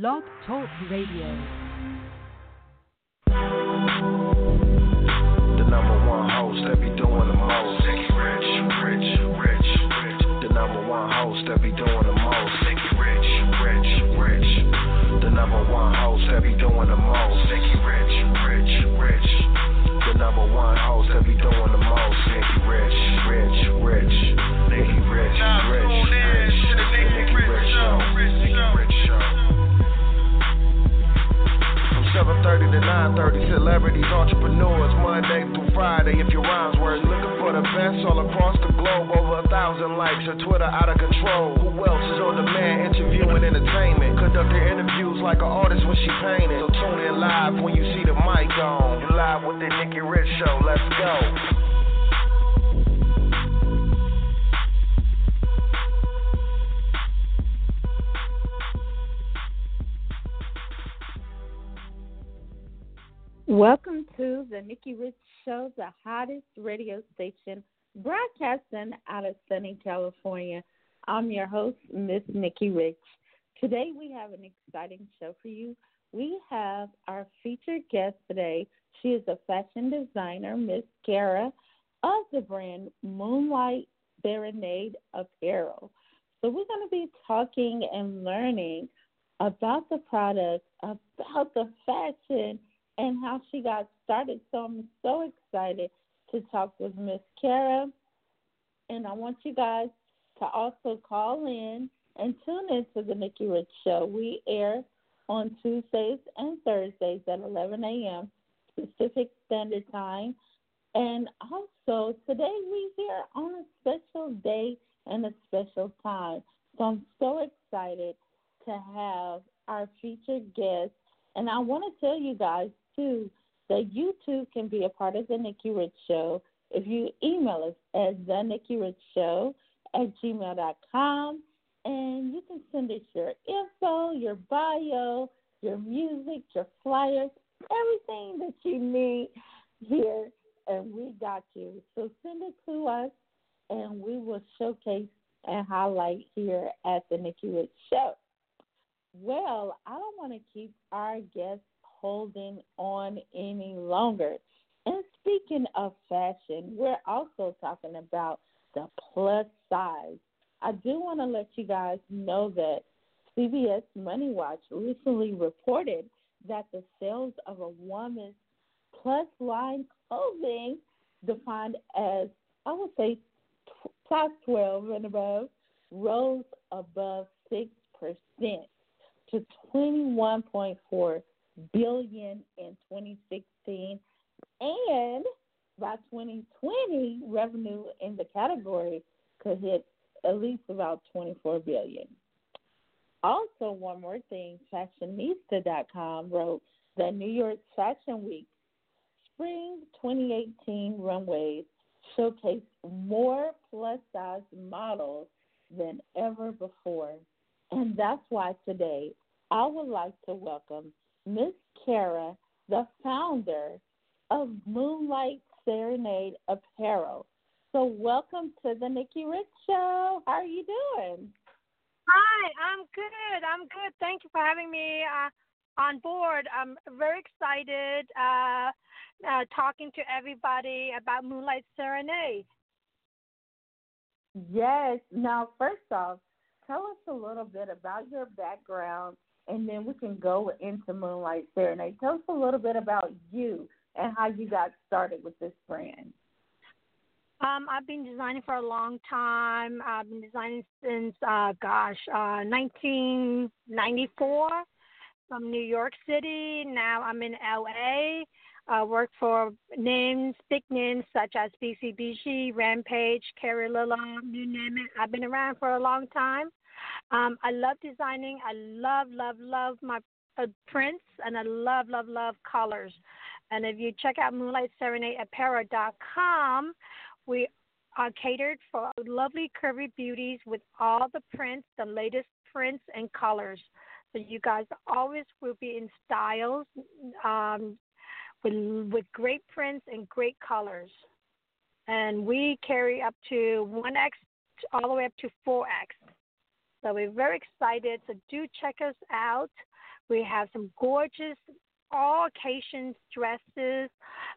Blog Talk Radio. The number one host that be doing the most. Rich, rich, rich, rich. The number one host that be doing the most. Rich, rich, rich. The number one host that be doing the most. Rich, rich, rich. The number one host that be doing the most. Rich, Rich, Rich. Nikki Rich, Rich, Rich. 7:30 to 9:30, celebrities, entrepreneurs, Monday through Friday. If your rhymes were looking for the best all across the globe, over a thousand likes, your Twitter out of control. Who else is on demand, interviewing entertainment, conducting interviews like an artist when she painted. So tune in live when you see the mic on. You live with the Nikki Rich Show. Let's go. Welcome to the Nikki Rich Show, the hottest radio station broadcasting out of sunny California. I'm your host, Miss Nikki Rich. Today we have an exciting show for you. We have our featured guest today. She is a fashion designer, Miss Kara of the brand Moonlight Serenade Apparel. So we're going to be talking and learning about the product, about the fashion, and how she got started. So I'm so excited to talk with Miss Kara. And I want you guys to also call in and tune into the Nikki Rich Show. We air on Tuesdays and Thursdays at 11 a.m. Pacific Standard Time. And also, today we here on a special day and a special time. So I'm so excited to have our featured guest. And I want to tell you guys, too, that you too can be a part of the Nikki Rich Show if you email us at the Nikki Rich Show at gmail.com and you can send us your info, your bio, your music, your flyers, everything that you need here, and we got you. So send it to us, and we will showcase and highlight here at the Nikki Rich Show. Well, I don't want to keep our guests holding on any longer. And speaking of fashion, we're also talking about the plus size. I do want to let you guys know that CBS Money Watch recently reported that the sales of a woman's plus line clothing, defined as, I would say, class 12 and above, rose above 6% to 21.4 billion in 2016 and by 2020 revenue in the category could hit at least about 24 billion. Also, one more thing, fashionista.com wrote that New York Fashion Week Spring 2018 runways showcase more plus size models than ever before. And that's why today I would like to welcome Miss Kara, the founder of Moonlight Serenade Apparel. So, welcome to the Nikki Rich Show. How are you doing? Hi, I'm good. I'm good. Thank you for having me uh, on board. I'm very excited uh, uh, talking to everybody about Moonlight Serenade. Yes. Now, first off, tell us a little bit about your background, and then we can go into Moonlight Serenade. Tell us a little bit about you and how you got started with this brand. Um, I've been designing for a long time. I've been designing since, uh, gosh, uh, 1994 from New York City. Now I'm in LA. I work for names, big names such as BCBG, Rampage, Carole Little, you name it. I've been around for a long time. Um, I love designing. I love, love, love my uh, prints, and I love, love, love colors. And if you check out MoonlightSerenadeApparel.com, we are catered for lovely curvy beauties with all the prints, the latest prints and colors. So you guys always will be in styles um, with with great prints and great colors. And we carry up to 1x all the way up to 4x. So we're very excited. So do check us out. We have some gorgeous all occasions dresses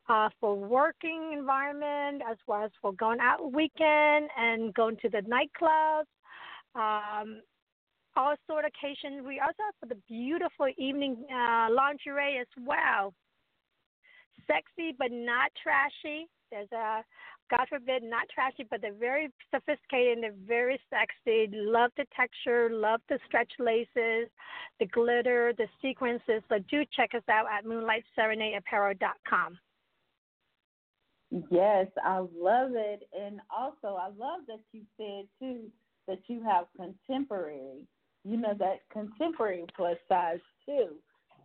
uh, for working environment as well as for going out weekend and going to the nightclubs. Um, all sort of occasions. We also have the beautiful evening uh, lingerie as well. Sexy but not trashy. There's a God forbid, not trashy, but they're very sophisticated and they're very sexy. Love the texture, love the stretch laces, the glitter, the sequences. So do check us out at moonlightserenadeapparel.com. Yes, I love it. And also, I love that you said, too, that you have contemporary, you know, that contemporary plus size, too.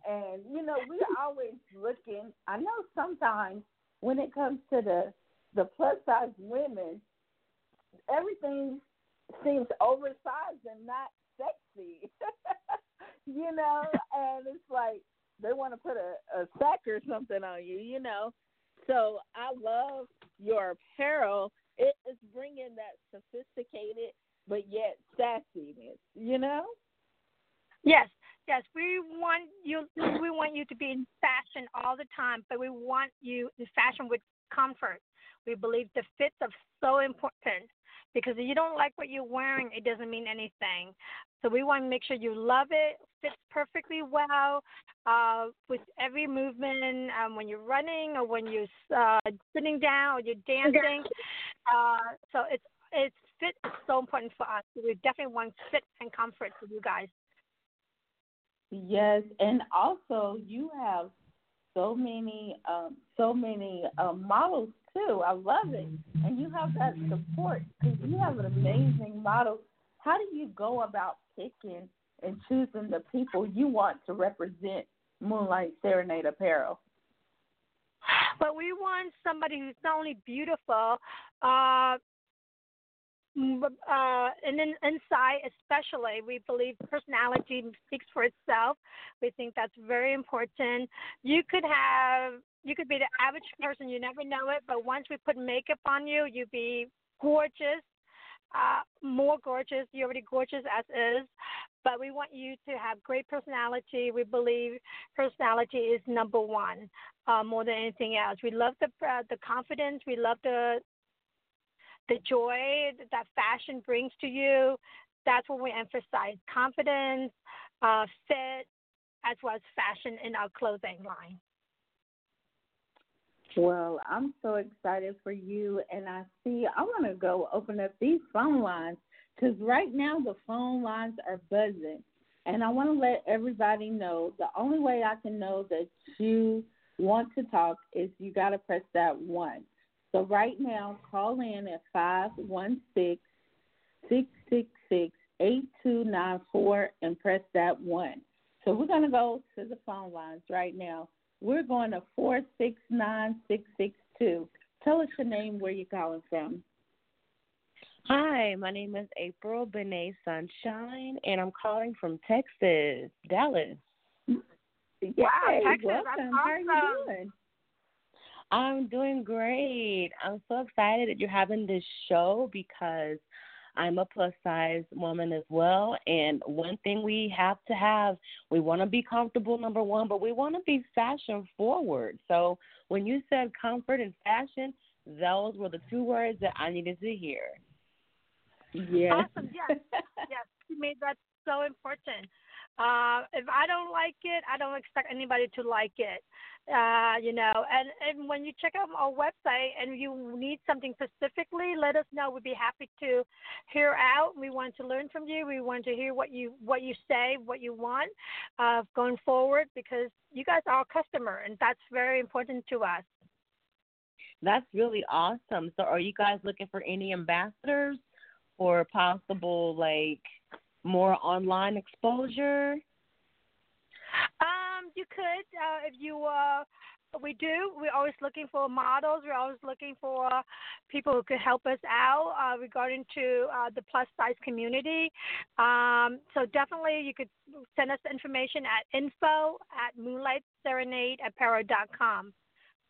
And, you know, we're always looking, I know sometimes when it comes to the the plus size women, everything seems oversized and not sexy. you know, and it's like they want to put a, a sack or something on you, you know. So I love your apparel. It is bringing that sophisticated but yet sassiness, you know. Yes, yes, we want you. We want you to be in fashion all the time, but we want you in fashion with comfort. We believe the fits are so important because if you don't like what you're wearing, it doesn't mean anything. So we want to make sure you love it, fits perfectly well uh, with every movement um, when you're running or when you're uh, sitting down or you're dancing. Uh, so it's it's fit is so important for us. We definitely want fit and comfort for you guys. Yes, and also you have so many um, so many uh, models too. I love it, and you have that support because you have an amazing model. How do you go about picking and choosing the people you want to represent Moonlight Serenade Apparel? But we want somebody who's not only beautiful, uh, uh, and then inside, especially, we believe personality speaks for itself. We think that's very important. You could have, you could be the average person, you never know it, but once we put makeup on you, you'd be gorgeous, uh, more gorgeous. You're already gorgeous as is, but we want you to have great personality. We believe personality is number one uh, more than anything else. We love the uh, the confidence. We love the the joy that fashion brings to you. That's what we emphasize confidence, uh, fit, as well as fashion in our clothing line. Well, I'm so excited for you, and I see I want to go open up these phone lines because right now the phone lines are buzzing, and I want to let everybody know the only way I can know that you want to talk is you got to press that one. So right now, call in at 516 666 8294 and press that one. So we're going to go to the phone lines right now. We're going to 469 662. Tell us your name, where you're calling from. Hi, my name is April Benet Sunshine, and I'm calling from Texas, Dallas. Wow, Texas, welcome. How are you doing? I'm doing great. I'm so excited that you're having this show because I'm a plus size woman as well. And one thing we have to have, we want to be comfortable, number one, but we want to be fashion forward. So when you said comfort and fashion, those were the two words that I needed to hear. Yes. Awesome. Yes. yes. You made that so important. Uh, if I don't like it, I don't expect anybody to like it. Uh, you know, and, and when you check out our website and you need something specifically, let us know. We'd be happy to hear out. We want to learn from you. We want to hear what you what you say, what you want uh, going forward, because you guys are our customer, and that's very important to us. That's really awesome. So, are you guys looking for any ambassadors or possible like more online exposure? Um, you could uh, if you uh we do. We're always looking for models. We're always looking for people who could help us out uh, regarding to uh, the plus size community. Um, so definitely, you could send us information at info at moonlightserenadeapparel.com.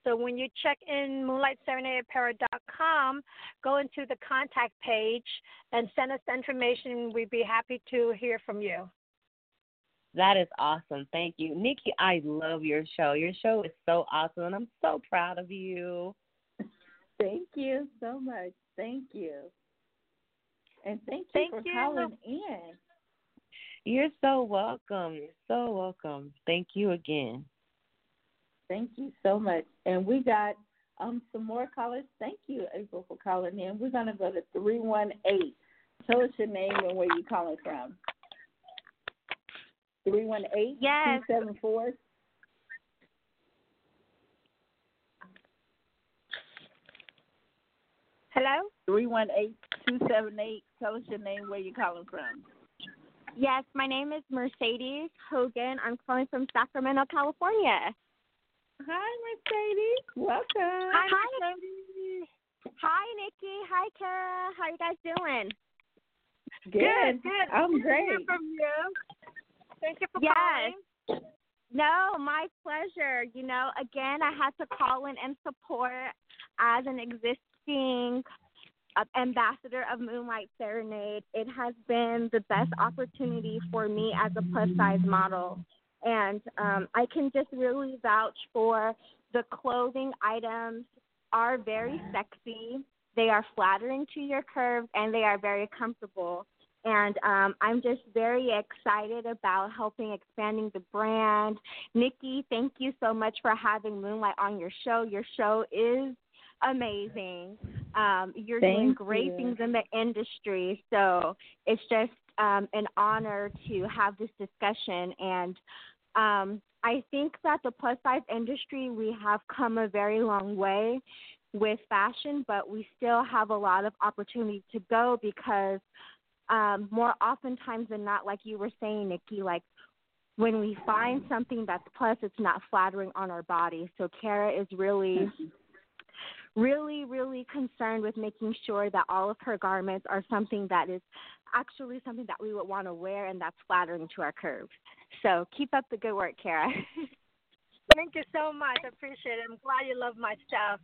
So when you check in moonlightserenadeapparel.com, go into the contact page and send us the information. We'd be happy to hear from you. That is awesome. Thank you. Nikki, I love your show. Your show is so awesome, and I'm so proud of you. Thank you so much. Thank you. And thank you thank for you. calling in. You're so welcome. You're so welcome. Thank you again. Thank you so much. And we got um some more callers. Thank you, April, for calling in. We're gonna go to three one eight. Tell us your name and where you're calling from. Three one eight Yes. two seven four. Hello? Three one eight two seven eight. Tell us your name, where you're calling from. Yes, my name is Mercedes Hogan. I'm calling from Sacramento, California. Hi, Mercedes. Welcome. Hi, Hi, Nikki. Hi, Kara. How are you guys doing? Good. good. I'm Good to great. hear from you. Thank you for Yes. calling. No, my pleasure. You know, again, I had to call in and support as an existing uh, ambassador of Moonlight Serenade. It has been the best opportunity for me as a plus size model. And um, I can just really vouch for the clothing items are very sexy. They are flattering to your curves and they are very comfortable. And um, I'm just very excited about helping expanding the brand. Nikki, thank you so much for having Moonlight on your show. Your show is amazing. Um, you're doing great you. things in the industry. So it's just um, an honor to have this discussion. And um, I think that the plus size industry, we have come a very long way with fashion, but we still have a lot of opportunity to go because um, more oftentimes than not, like you were saying, Nikki, like when we find something that's plus, it's not flattering on our body. So Kara is really, really, really concerned with making sure that all of her garments are something that is actually something that we would want to wear and that's flattering to our curves. So keep up the good work, Kara. Thank you so much. I appreciate it. I'm glad you love my stuff.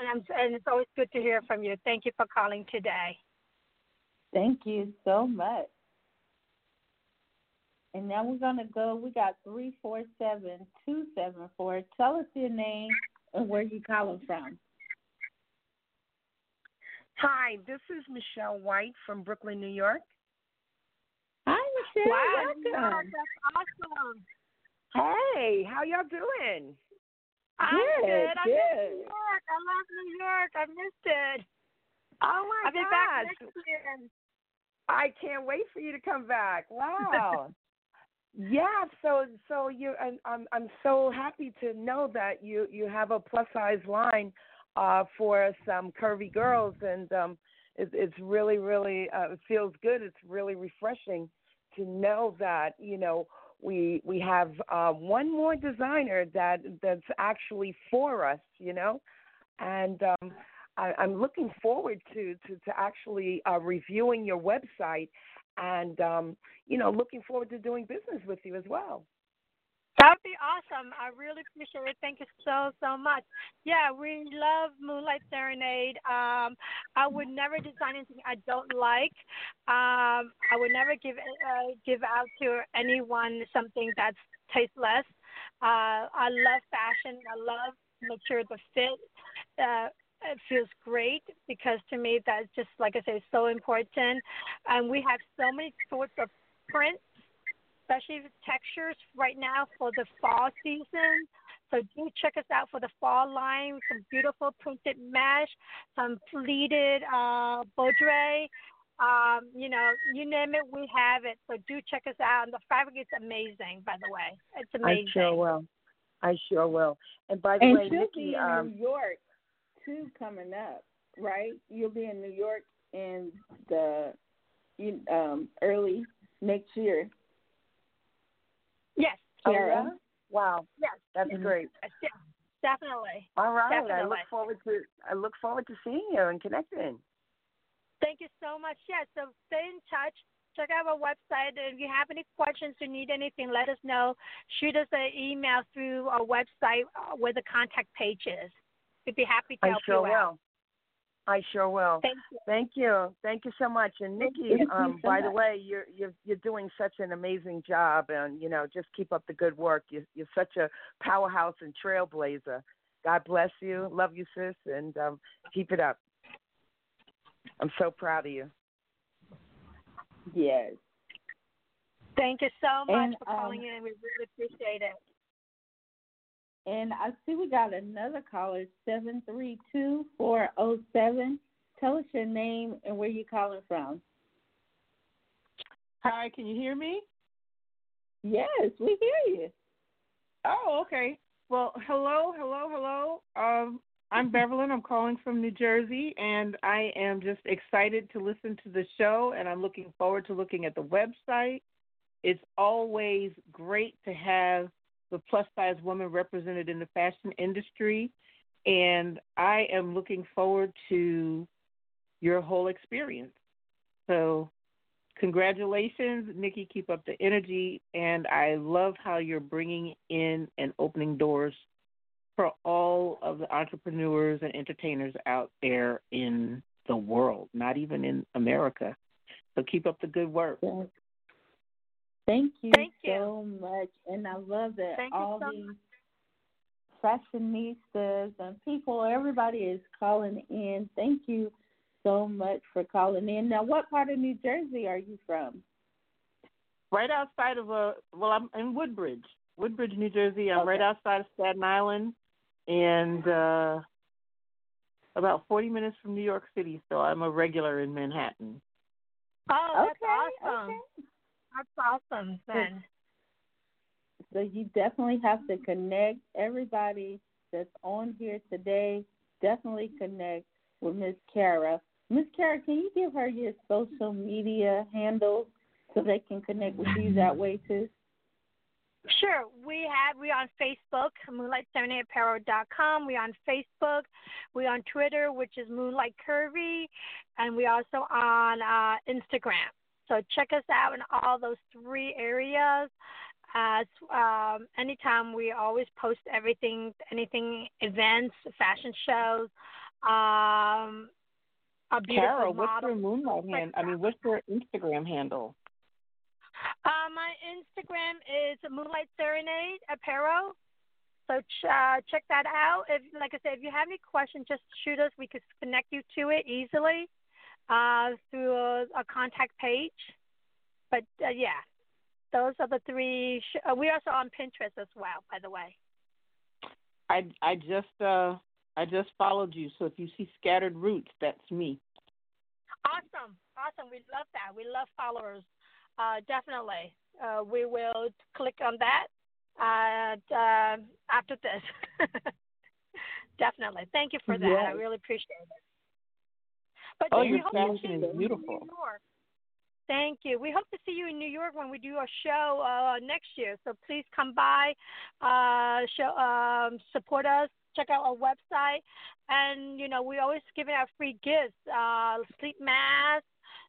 And, I'm, and it's always good to hear from you. Thank you for calling today. Thank you so much. And now we're gonna go. We got three four seven two seven four. Tell us your name and where you calling from. Hi, this is Michelle White from Brooklyn, New York. Hi, Michelle. Wow, Welcome. that's awesome. Hey, how y'all doing? I'm Good. I miss good. New York. I love New York. I missed it. Oh my I'll be back next year. I can't wait for you to come back. Wow. yeah, so so you and I'm I'm so happy to know that you you have a plus size line uh for some curvy girls and um it's it's really really uh it feels good. It's really refreshing to know that, you know, we we have uh one more designer that that's actually for us, you know. And um I, I'm looking forward to to, to actually uh, reviewing your website, and um, you know, looking forward to doing business with you as well. That would be awesome. I really appreciate it. Thank you so so much. Yeah, we love Moonlight Serenade. Um, I would never design anything I don't like. Um, I would never give uh, give out to anyone something that's tasteless. Uh, I love fashion. I love make sure the fit. Uh, it feels great because to me that's just like I say so important. And we have so many sorts of prints especially the textures right now for the fall season. So do check us out for the fall line. Some beautiful printed mesh, some pleated uh, baudre. Um, you know, you name it, we have it. So do check us out. And the fabric is amazing, by the way. It's amazing. I sure will. I sure will. And by the And way, she'll Nikki, be in um, New York too coming up, right? You'll be in New York in the um early next year. Yes. Oh, yeah? Wow, Yes. that's great. Definitely. All right, I look forward to I look forward to seeing you and connecting. Thank you so much. Yes, so stay in touch. Check out our website. If you have any questions or need anything, let us know. Shoot us an email through our website uh, where the contact page is. We'd be happy to I help sure you out. Will. I sure will. Thank you. Thank you. Thank you so much. And Nikki, um, so by the way, you're you're you're doing such an amazing job and you know, just keep up the good work. You're you're such a powerhouse and trailblazer. God bless you. Love you, sis, and um, keep it up. I'm so proud of you. Yes. Thank you so much And, for calling um, in. We really appreciate it. And I see we got another caller, seven three two four zero seven. Tell us your name and where you're calling from. Hi, can you hear me? Yes, we hear you. Oh, okay. Well, hello, hello, hello. Um, I'm Beverlyn. I'm calling from New Jersey, and I am just excited to listen to the show, and I'm looking forward to looking at the website. It's always great to have the plus size woman represented in the fashion industry, and I am looking forward to your whole experience. So, congratulations, Nikki. Keep up the energy, and I love how you're bringing in and opening doors for all of the entrepreneurs and entertainers out there in the world, not even in America. So keep up the good work. Thank you Thank you. so much. And I love that Thank you all so these fashionistas and people, everybody is calling in. Thank you so much for calling in. Now, what part of New Jersey are you from? Right outside of a well, I'm in Woodbridge, Woodbridge, New Jersey. I'm right outside of Staten Island, and uh about 40 minutes from New York City. So I'm a regular in Manhattan. Oh, that's okay, awesome. okay. That's awesome, then. So you definitely have to connect everybody that's on here today. Definitely connect with Miss Kara. Miss Kara, can you give her your social media handles so they can connect with you that way too? Sure. We have we on Facebook, moonlight78apparel.com. We on Facebook. We on Twitter, which is Moonlight Curvy, and we also on uh, Instagram. So check us out in all those three areas. As um, anytime we always post everything, anything events, fashion shows. Um, a what's model. your Moonlight hand? I mean, what's your Instagram handle? Uh, my Instagram is Moonlight Serenade Apparel. So ch- uh, check that out. If, like I said, if you have any questions, just shoot us. We could connect you to it easily uh, through a, a contact page. But uh, yeah, those are the three. Sh- uh, we're also on Pinterest as well, by the way. I I just uh I just followed you. So if you see scattered roots, that's me. Awesome, awesome. We love that. We love followers. Uh, definitely. Uh, we will click on that uh, after this. definitely. Thank you for that. I really appreciate it. But Oh, your fashion is beautiful. Thank you. We hope to see you in New York when we do a show uh, next year. So please come by, uh, show, um, support us, check out our website, and you know we always giving out free gifts, uh, sleep masks,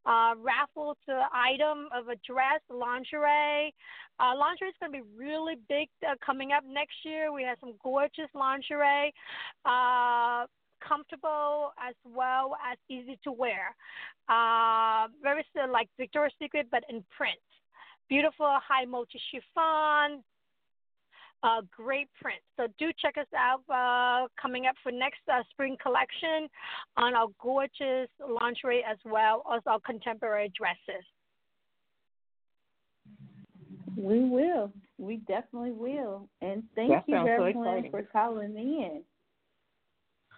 uh, raffle to item of a dress, lingerie. Uh, lingerie is going to be really big uh, coming up next year. We have some gorgeous lingerie. Uh, comfortable as well as easy to wear. Uh, very still like Victoria's Secret, but in print. Beautiful high mochi chiffon. Uh, great print. So do check us out uh, coming up for next uh, spring collection on our gorgeous lingerie as well as our contemporary dresses. We will. We definitely will. And thank That you, sounds so for calling in.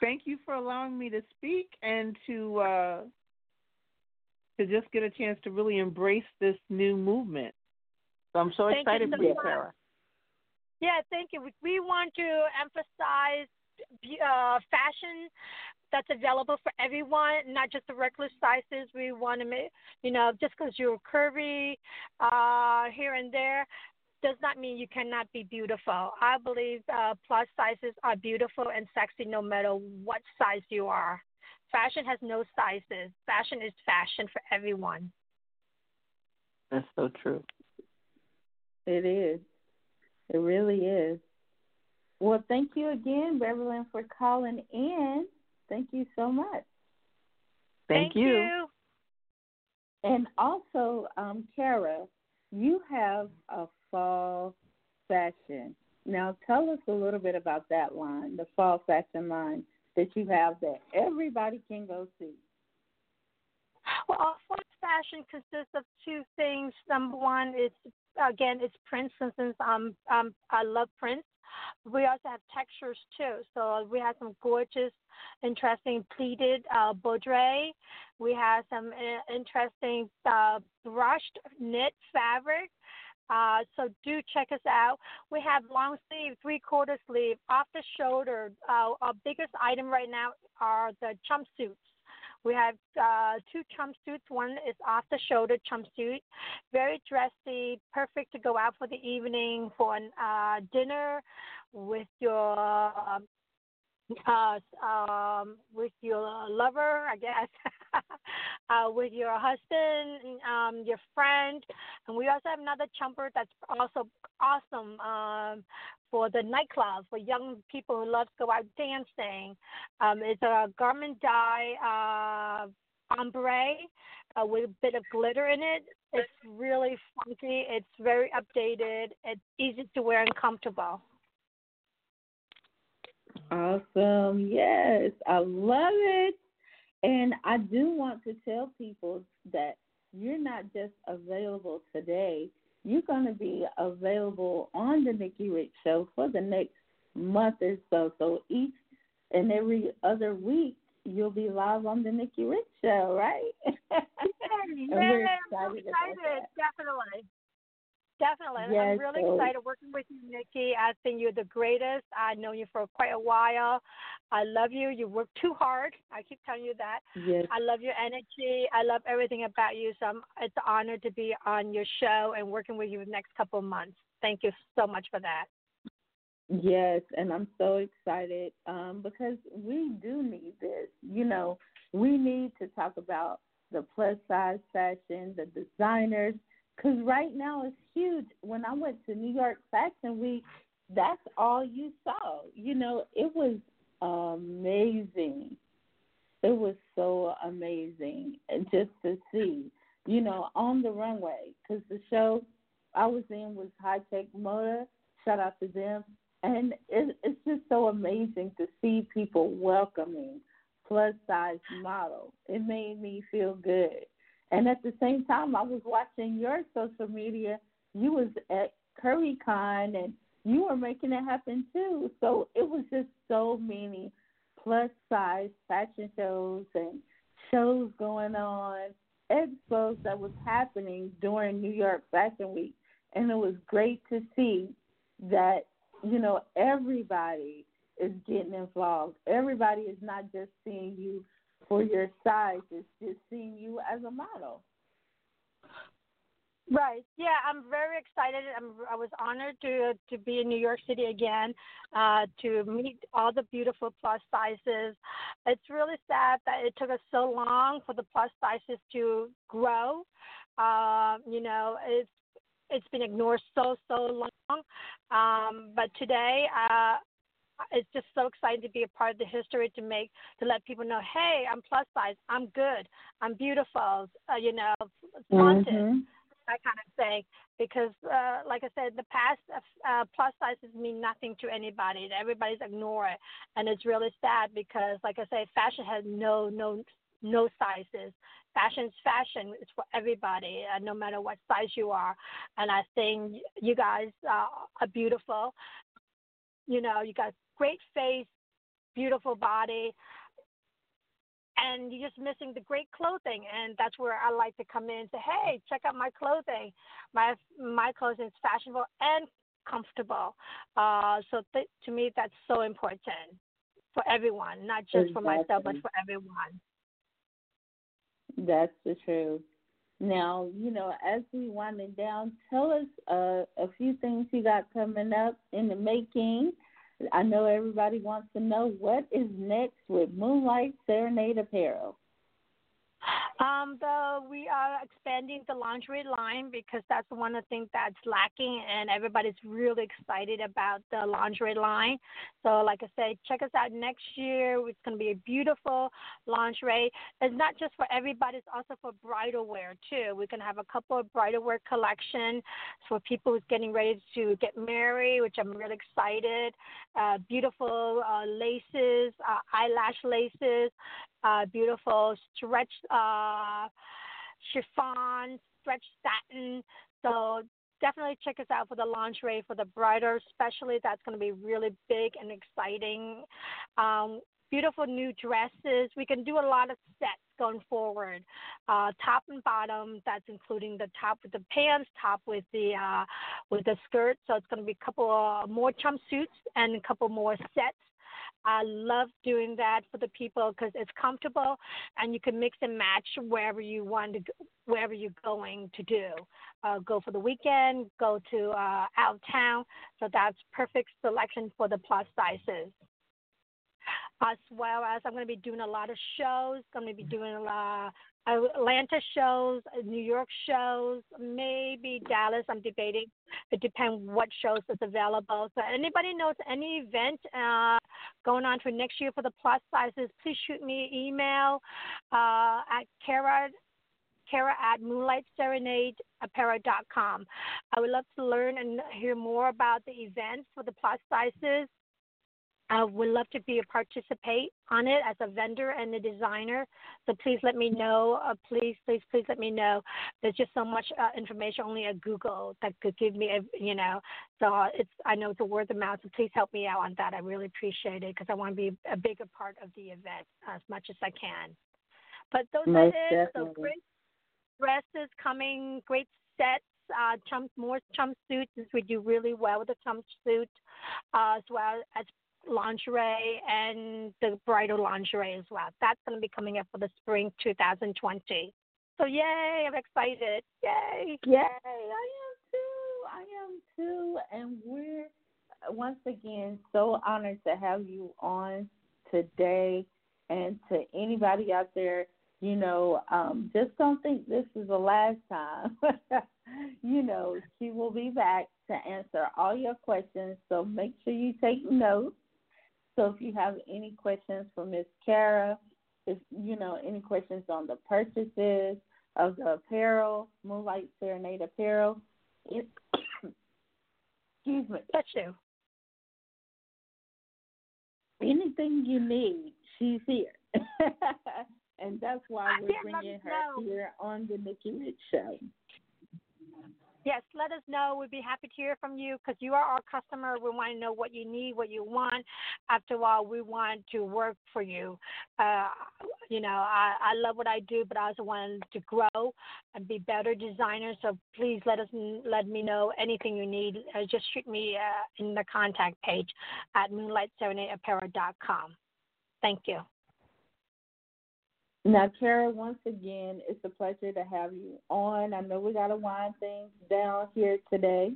Thank you for allowing me to speak and to uh to just get a chance to really embrace this new movement. So I'm so Thank you excited so for you. Sarah. Yeah, thank you. We- We want to emphasize uh, fashion that's available for everyone, not just the regular sizes. We want to make, you know, just because you're curvy uh, here and there does not mean you cannot be beautiful. I believe uh, plus sizes are beautiful and sexy no matter what size you are. Fashion has no sizes. Fashion is fashion for everyone. That's so true. It is. It really is. Well, thank you again, Beverly, for calling in. Thank you so much. Thank, thank you. you. And also, um, Kara, you have a fall fashion. Now, tell us a little bit about that line, the fall fashion line that you have that everybody can go see. Well, fall fashion consists of two things. Number one is again, it's prints. Since um, um, I love prints, we also have textures too. So we have some gorgeous, interesting pleated uh. We have some uh, interesting uh, brushed knit fabric. Uh, so do check us out. We have long sleeve, three quarter sleeve, off the shoulder. Uh, our biggest item right now are the jumpsuits. We have uh, two jumpsuits. One is off the shoulder jumpsuit, very dressy, perfect to go out for the evening for a uh, dinner with your um, uh, um, with your lover, I guess, uh, with your husband, um, your friend, and we also have another jumper that's also awesome um, for the nightclub for young people who love to go out dancing. Um, it's a garment dye uh, ombre uh, with a bit of glitter in it. It's really funky. It's very updated. It's easy to wear and comfortable. Awesome. Yes, I love it. And I do want to tell people that you're not just available today, you're going to be available on the Nikki Rich Show for the next month or so. So each and every other week, you'll be live on the Nikki Rich Show, right? yeah, we're excited, excited definitely. Definitely. Yes, I'm really so. excited working with you, Nikki. I think you're the greatest. I've known you for quite a while. I love you. You work too hard. I keep telling you that. Yes. I love your energy. I love everything about you. So I'm, it's an honor to be on your show and working with you the next couple of months. Thank you so much for that. Yes, and I'm so excited um, because we do need this. You know, we need to talk about the plus size fashion, the designers, because right now it's huge. When I went to New York Fashion Week, that's all you saw. You know, it was amazing. It was so amazing, and just to see, you know, on the runway, because the show I was in was High Tech Moda. Shout out to them, and it, it's just so amazing to see people welcoming plus size models. It made me feel good. And at the same time, I was watching your social media. You was at CurvyCon and you were making it happen too. So it was just so many plus size fashion shows and shows going on, expos that was happening during New York Fashion Week. And it was great to see that, you know, everybody is getting involved. Everybody is not just seeing you for your size. It's just seeing you as a model. Right. Yeah, I'm very excited. I'm, I was honored to to be in New York City again, uh, to meet all the beautiful plus sizes. It's really sad that it took us so long for the plus sizes to grow. Uh, you know, it's it's been ignored so so long. Um, but today, uh, it's just so exciting to be a part of the history to make to let people know, hey, I'm plus size, I'm good, I'm beautiful, uh, you know, wanted, mm-hmm. that kind of thing. Because, uh, like I said, the past uh, plus sizes mean nothing to anybody. Everybody's ignore it, and it's really sad because, like I say, fashion has no no no sizes. Fashion is fashion. It's for everybody, uh, no matter what size you are. And I think you guys uh, are beautiful. You know, you got great face, beautiful body, and you're just missing the great clothing. And that's where I like to come in and say, hey, check out my clothing. My my clothing is fashionable and comfortable. Uh, so th- to me, that's so important. for everyone, not just exactly. for myself, but for everyone. That's the truth. Now, you know, as we winding down, tell us uh, a few things you got coming up in the making. I know everybody wants to know what is next with Moonlight Serenade Apparel. Um, we are expanding the lingerie line because that's one of the things that's lacking, and everybody's really excited about the lingerie line. So, like I said, check us out next year. It's going to be a beautiful lingerie. It's not just for everybody; it's also for bridal wear too. We're going to have a couple of bridal wear collection for people who's getting ready to get married, which I'm really excited. Uh, beautiful uh, laces, uh, eyelash laces, uh, beautiful stretch uh, chiffon, stretch satin. So definitely check us out for the lingerie for the bridal, especially. That's going to be really big and exciting. Um, beautiful new dresses. We can do a lot of sets going forward, uh, top and bottom. That's including the top with the pants, top with the uh, with the skirt. So it's going to be a couple uh, more jumpsuits and a couple more sets I love doing that for the people because it's comfortable and you can mix and match wherever you want to, go, wherever you're going to do. Uh, go for the weekend, go to uh, out of town. So that's perfect selection for the plus sizes. As well as I'm going to be doing a lot of shows. I'm going to be doing a lot Atlanta shows, New York shows, maybe Dallas. I'm debating. It depends what shows is available. So anybody knows any event uh, going on for next year for the plus sizes, please shoot me an email uh, at Kara Kara at moonlightserenadeapparel.com. I would love to learn and hear more about the events for the plus sizes I would love to be a participate on it as a vendor and a designer. So please let me know. Uh, please, please, please let me know. There's just so much uh, information only at Google that could give me, a, you know. So it's I know it's a word of mouth. So please help me out on that. I really appreciate it because I want to be a bigger part of the event as much as I can. But those Most are it. So great dresses coming, great sets uh, chump, more chump suits since we do really well with the chump suit, uh, as well as lingerie and the bridal lingerie as well. That's going to be coming up for the spring 2020. So yay! I'm excited. Yay! Yay! I am too. I am too. And we're once again so honored to have you on today. And to anybody out there, you know, um, just don't think this is the last time. you know, she will be back to answer all your questions. So make sure you take notes so if you have any questions for Miss Kara, if you know any questions on the purchases of the apparel, Moonlight Serenade apparel, it, excuse me, that's you. Anything you need, she's here, and that's why we're bringing her know. here on the Nikki Rich Show. Yes, let us know. We'd be happy to hear from you because you are our customer. We want to know what you need, what you want. After all, we want to work for you. Uh, you know, I, I love what I do, but I also want to grow and be better designers. So please let us let me know anything you need. Uh, just shoot me uh, in the contact page at moonlightserenadeapparel.com. Thank you. Now, Kara, once again, it's a pleasure to have you on. I know we got to wind things down here today.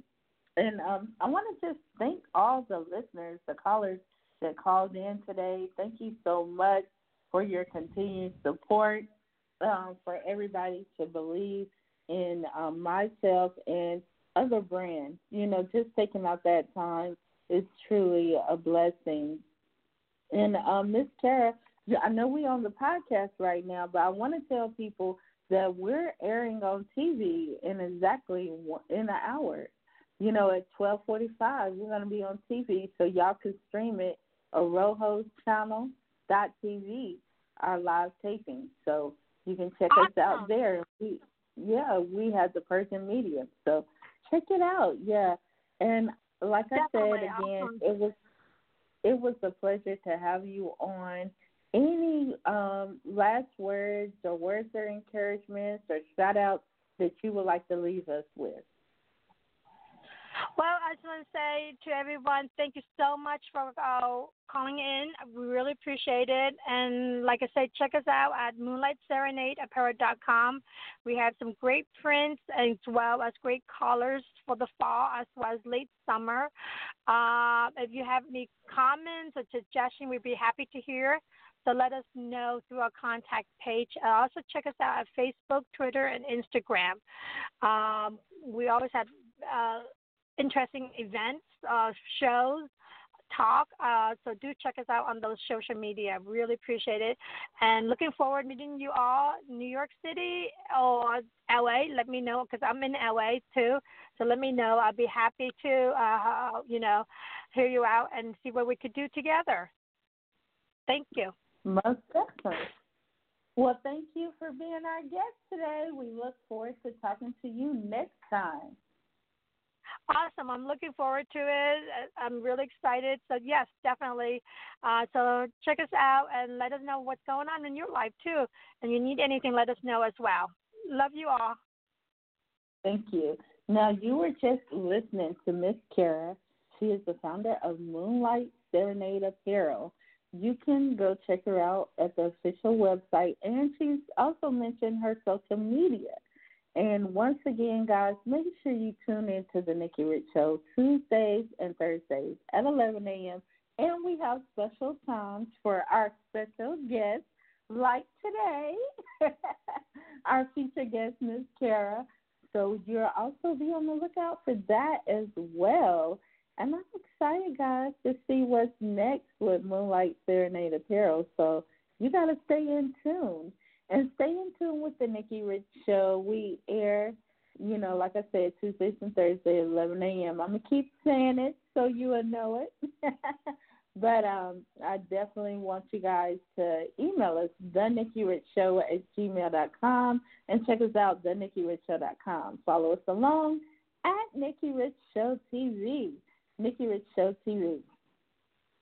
And um, I want to just thank all the listeners, the callers that called in today. Thank you so much for your continued support, um, for everybody to believe in um, myself and other brands. You know, just taking out that time is truly a blessing. And um, Miss Kara, I know we're on the podcast right now, but I want to tell people that we're airing on TV in exactly in an hour. You know, at twelve forty-five, we're going to be on TV, so y'all can stream it. Arojos channel dot TV, our live taping, so you can check awesome. us out there. We, yeah, we have the Persian Media, so check it out. Yeah, and like Definitely. I said again, awesome. it was it was a pleasure to have you on any um, last words or words of encouragement or shout outs that you would like to leave us with? Well, I just want to say to everyone, thank you so much for uh, calling in. We really appreciate it. And like I said, check us out at moonlightserenadeapparel.com. We have some great prints as well as great colors for the fall as well as late summer. Uh, if you have any comments or suggestions, we'd be happy to hear. So let us know through our contact page. Uh, also check us out at Facebook, Twitter, and Instagram. Um, we always have uh, interesting events, uh, shows, talk. Uh, so do check us out on those social media. Really appreciate it. And looking forward to meeting you all New York City or LA. Let me know because I'm in LA too. So let me know. I'll be happy to, uh, you know, hear you out and see what we could do together. Thank you. Most definitely. Well, thank you for being our guest today. We look forward to talking to you next time. Awesome. I'm looking forward to it. I'm really excited. So, yes, definitely. Uh, so, check us out and let us know what's going on in your life, too. And you need anything, let us know as well. Love you all. Thank you. Now, you were just listening to Miss Kara. She is the founder of Moonlight Serenade Apparel. You can go check her out at the official website, and she's also mentioned her social media. And once again, guys, make sure you tune in to the Nikki Rich Show Tuesdays and Thursdays at 11 a.m. And we have special times for our special guests, like today, our featured guest, Miss Kara. So you'll also be on the lookout for that as well. And I'm excited, guys, to see what's next with Moonlight Serenade Apparel. So you got to stay in tune. And stay in tune with the Nikki Rich Show. We air, you know, like I said, Tuesdays and Thursdays at 11 a.m. I'm to keep saying it so you will know it. but um, I definitely want you guys to email us, the Nikki Rich Show at gmail.com, and check us out, the com. Follow us along at Nikki Rich Show TV. Nikki Rich Show TV.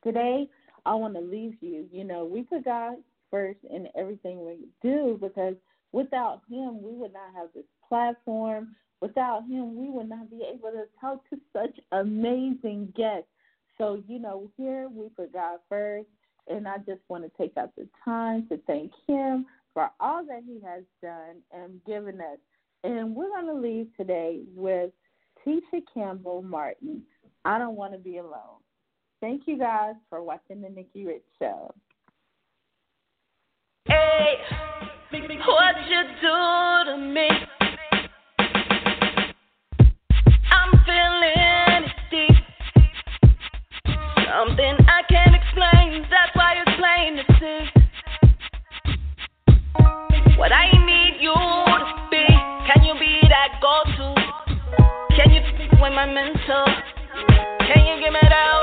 Today, I want to leave you. You know, we put God first in everything we do because without him, we would not have this platform. Without him, we would not be able to talk to such amazing guests. So, you know, here we put God first, and I just want to take out the time to thank him for all that he has done and given us. And we're going to leave today with Tisha Campbell Martin. I don't want to be alone. Thank you guys for watching the Nikki Rich Show. Hey, what you do to me? I'm feeling it deep. Something I can't explain. That's why it's plain to see. What I need you to be. Can you be that go-to? Can you with my mental? Can you give